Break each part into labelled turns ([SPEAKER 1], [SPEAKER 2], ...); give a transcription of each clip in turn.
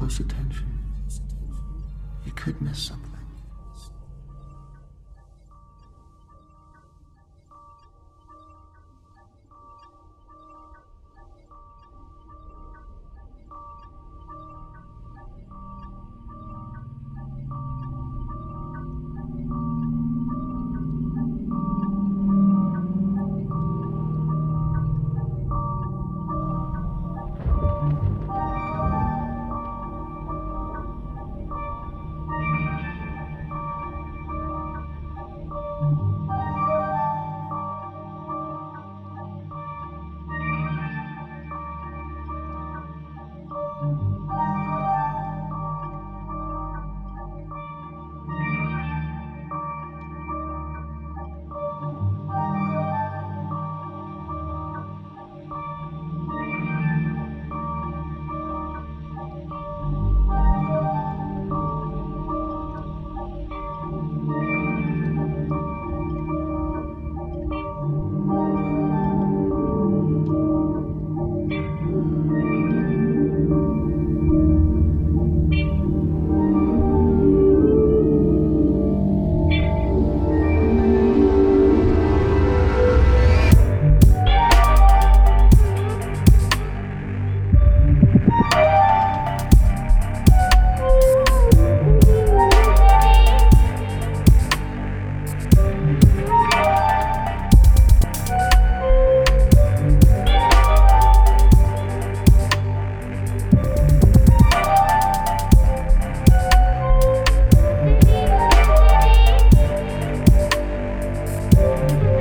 [SPEAKER 1] close attention, you could miss something.
[SPEAKER 2] Bye.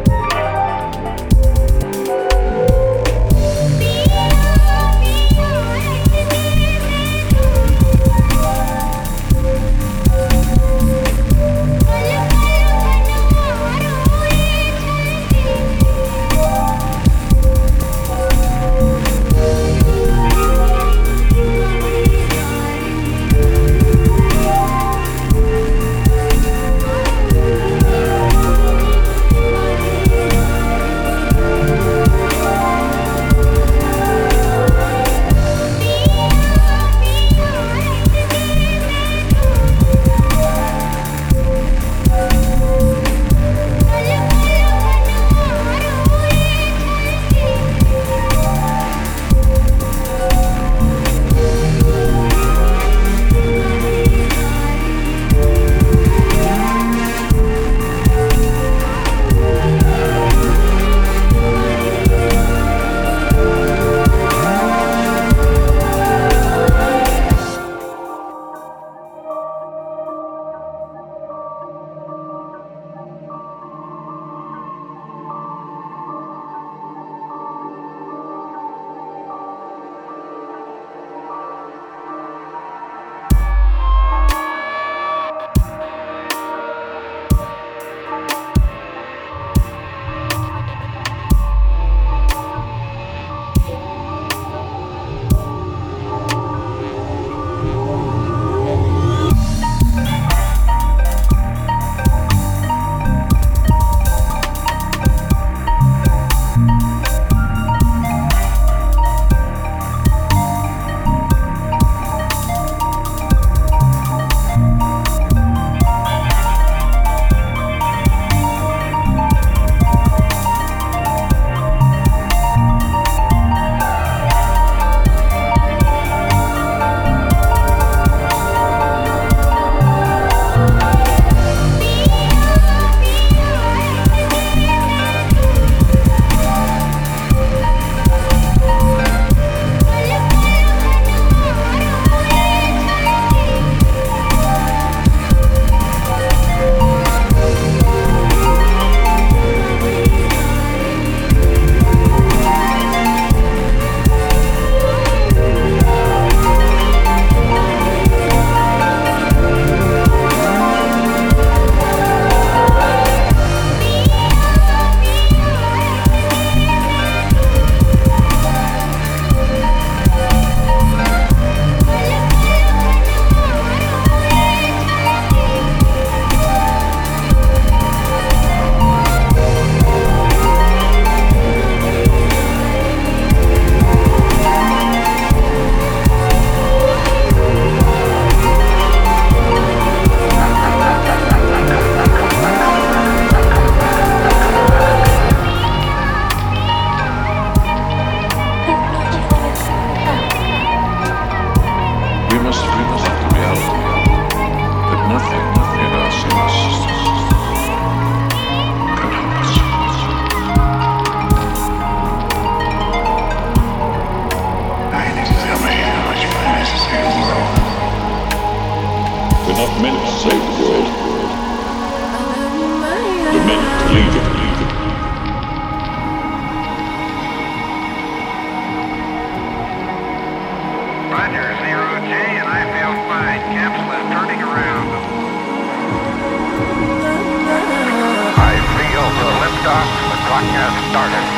[SPEAKER 2] Clock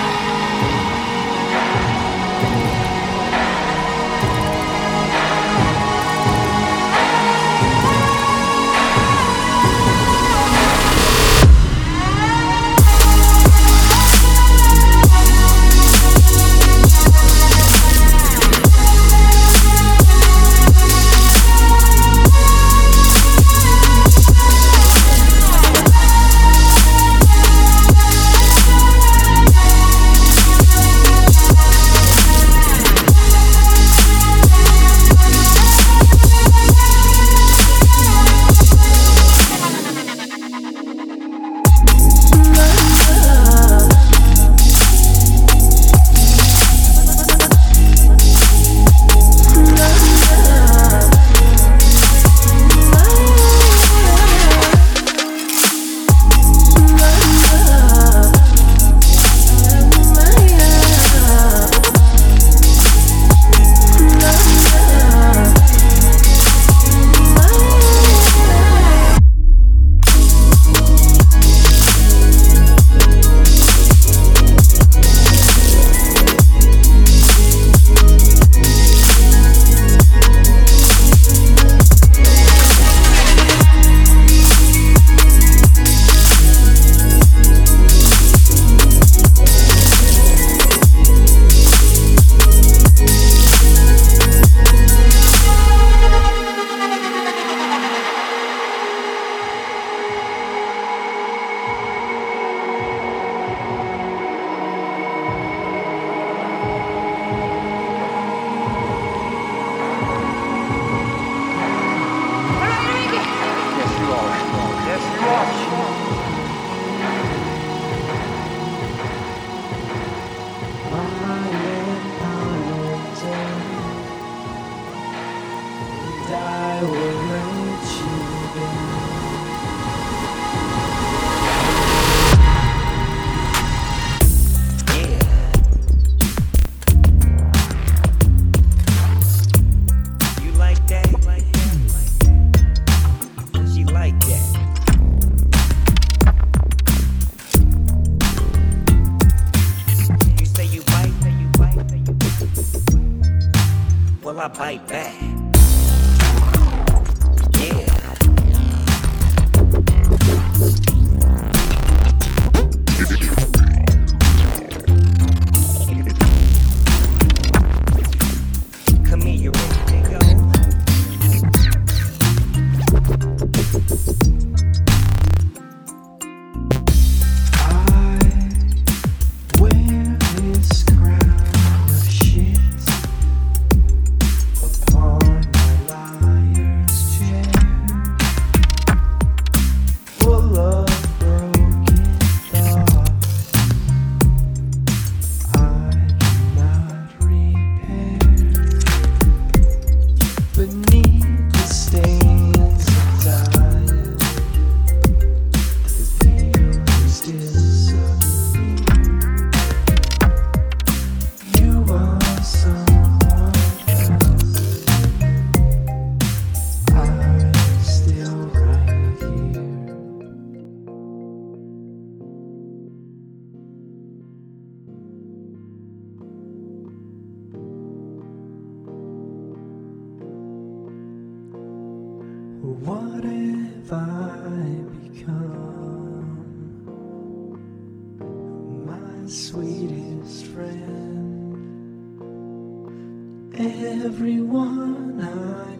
[SPEAKER 3] watch. fight back.
[SPEAKER 4] What if I become my sweetest friend? Everyone I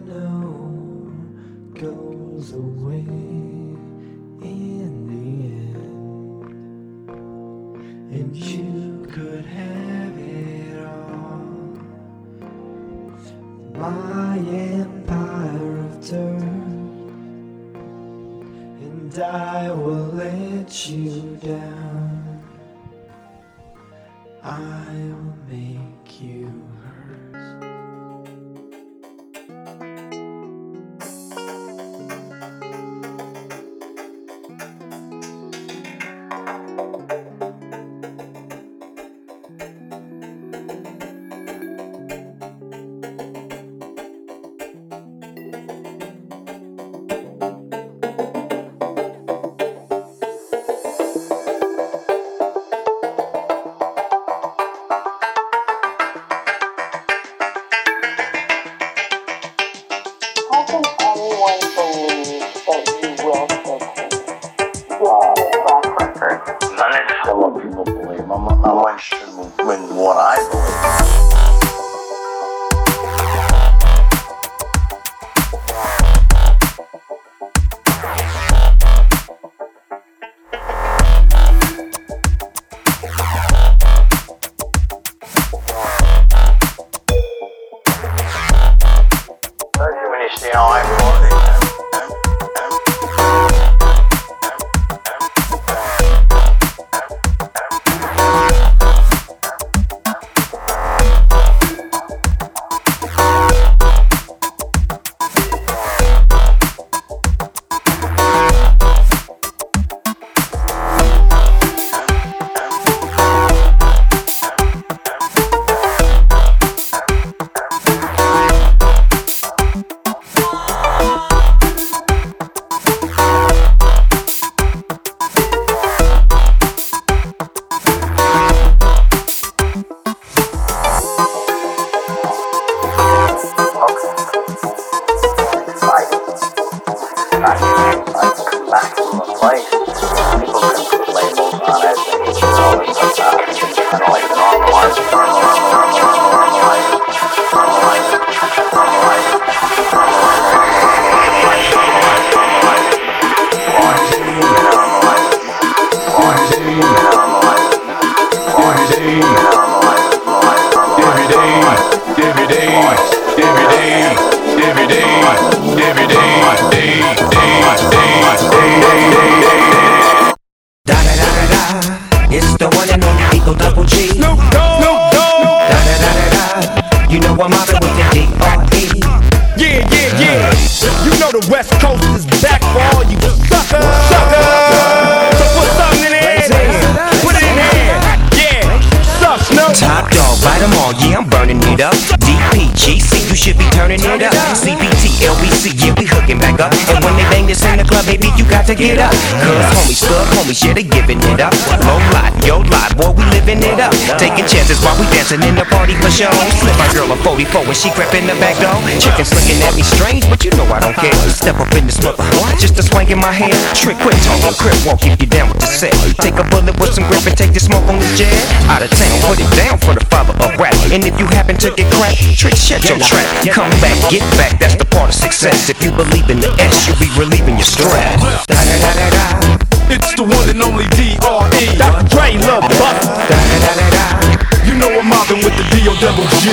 [SPEAKER 4] they giving it up. Low lot, yo lot, boy, we living it up. Taking chances while we dancing in the party for show. Slip my girl a 44 when she crept in the back door. Chickens looking at me strange, but you know I don't care. Step up in this mother, just a swank in my hand. Trick, quit talking, crip won't keep you down with the set. Take a bullet with some grip and take the smoke on the jet. Out of town, put it down for the father of rap. And if you happen to get cracked, trick, shut your trap. Come back, get back, that's the part of success. If you believe in the S, you'll be relieving your stress. Da da da.
[SPEAKER 3] It's the one and only D.R.E. Dr. Dre, love
[SPEAKER 4] da.
[SPEAKER 3] You know I'm mobbing with the D.O. double G.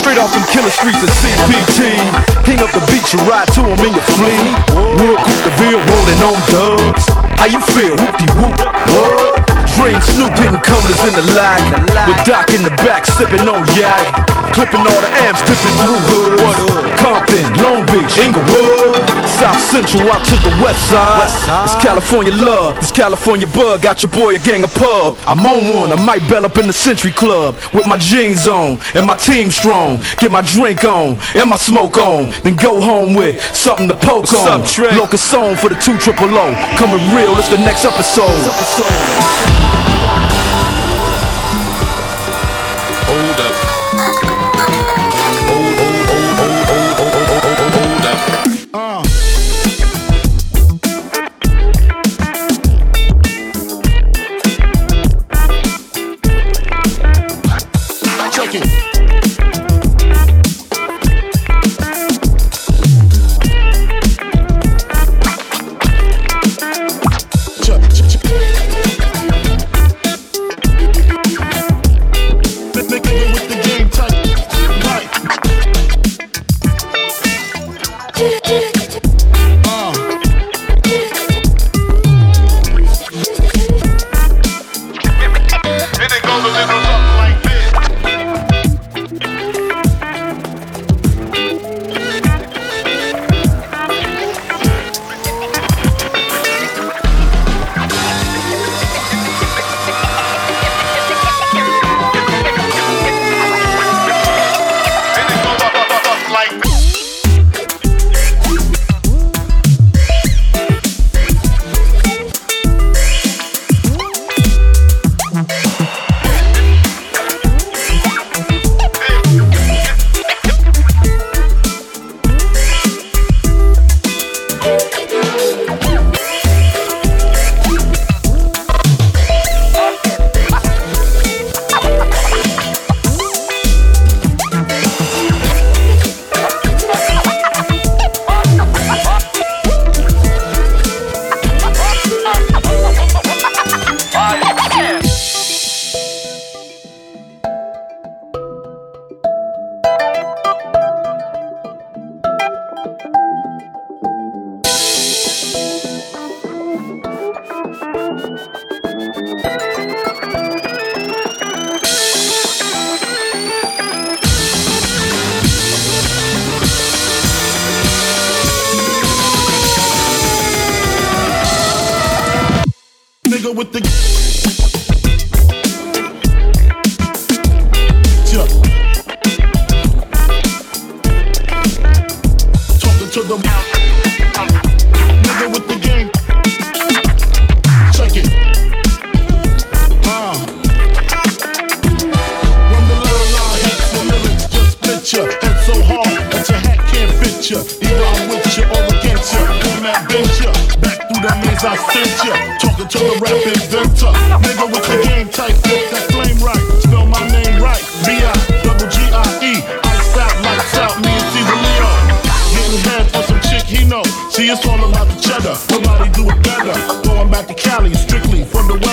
[SPEAKER 3] Straight off them killer streets of CPT. King up the beach, you ride to him in your fleet. Wood, Coupe de Ville, rolling on dubs. How you feel? Whoop-de-whoop. Dream Snoop hitting colors in the lag. With Doc in the back, sipping on yak. Clipping all the amps, dipping through hoods. Compton, Long Beach, Inglewood. South Central out to the west side. It's California love, it's California bug. Got your boy a gang of pub. I'm on one, I might bell up in the Century Club. With my jeans on, and my team strong. Get my drink on, and my smoke on. Then go home with something to poke on. Locus song for the 2 triple O. Coming real, it's the next episode.
[SPEAKER 5] Up.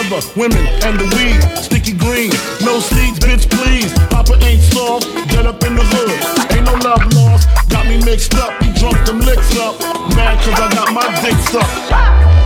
[SPEAKER 6] liver, women, and the weed. Sticky green, no seeds, bitch, please. Papa ain't soft, Get up in the hood. Ain't no love lost, got me mixed up. He drunk them licks up. Mad cause I got my
[SPEAKER 7] dicks up.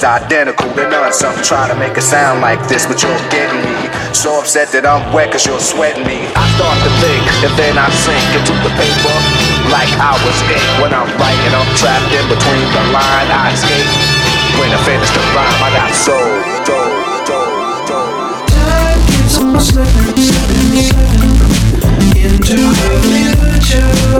[SPEAKER 7] is
[SPEAKER 8] identical to none. Some try to make it sound like this, but you're getting me. So upset that I'm wet cause you're sweating me. I start to think, and then I sink into the paper like I was ink. When I'm writing, I'm trapped in between the line I escape. When I finish the rhyme, I got soul, dough, dough, dough.
[SPEAKER 9] Time keeps on slipping, slipping, slipping into the future.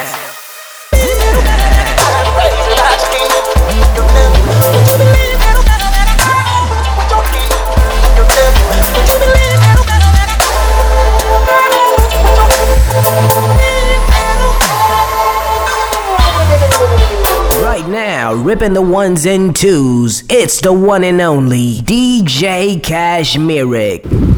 [SPEAKER 10] ripping the ones and twos. It's the one and only DJ Kashmiric.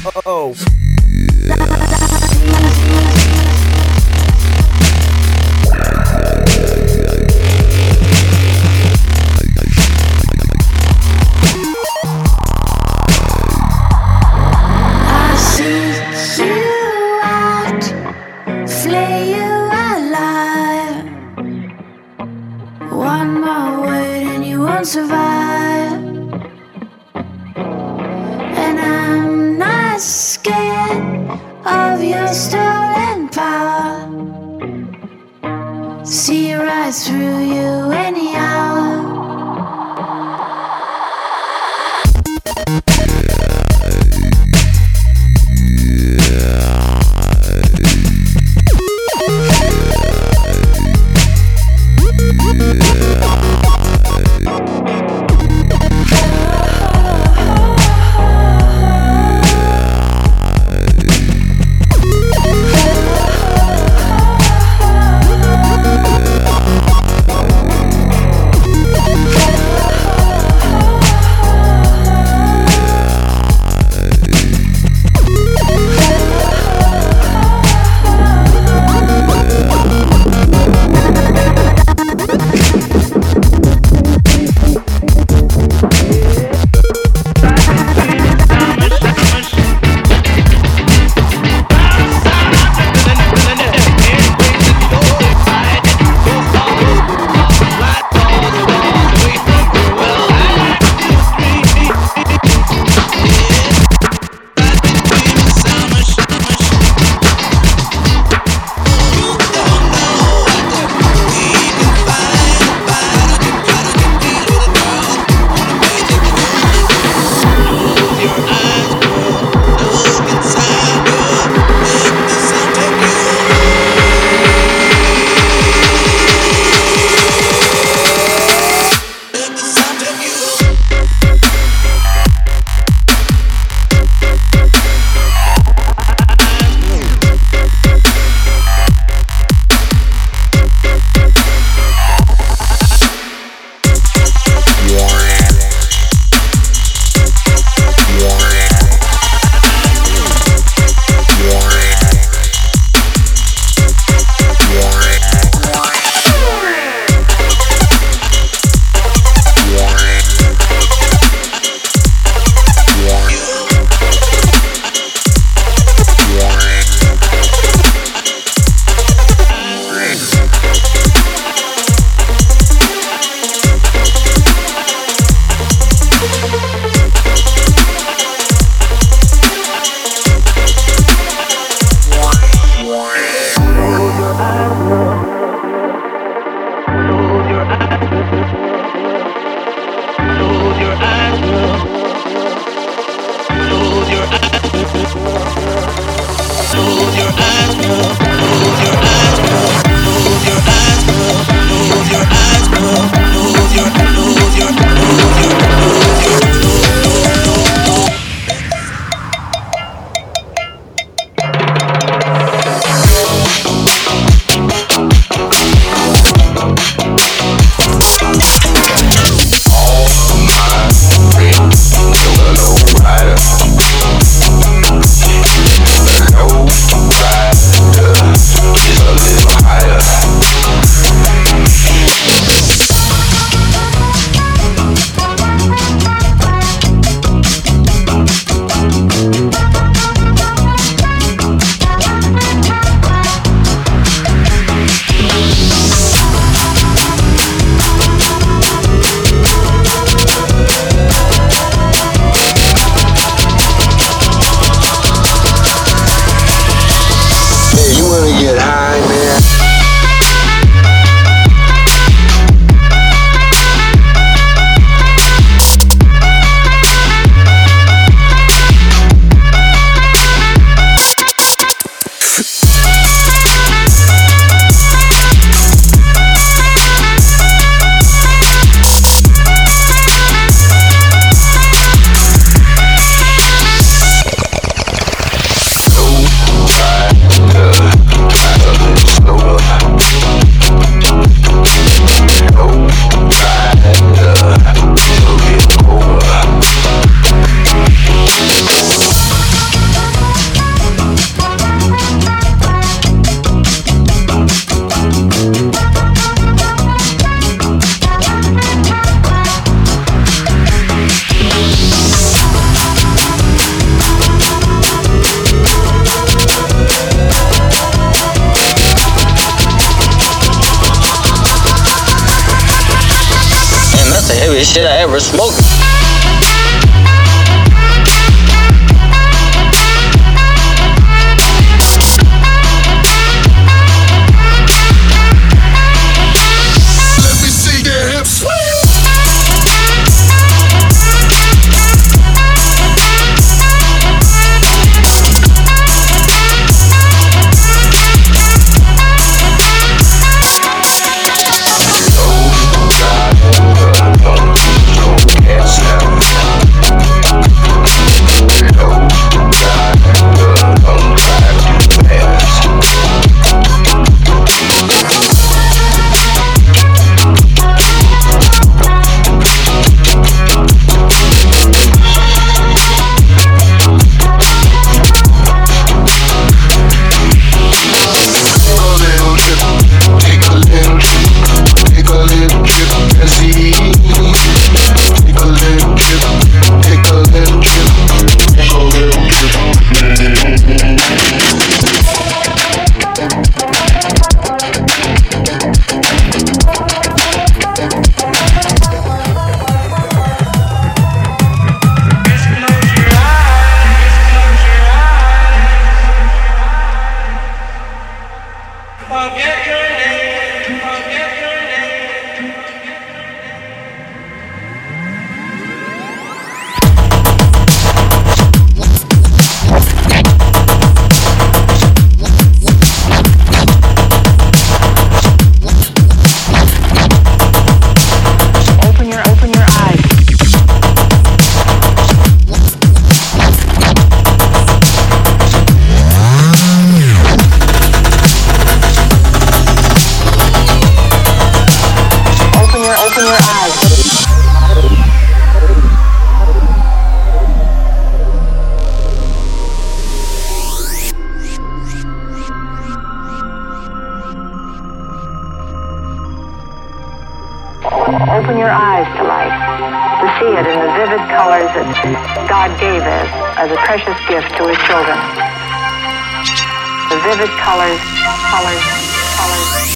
[SPEAKER 11] Oh.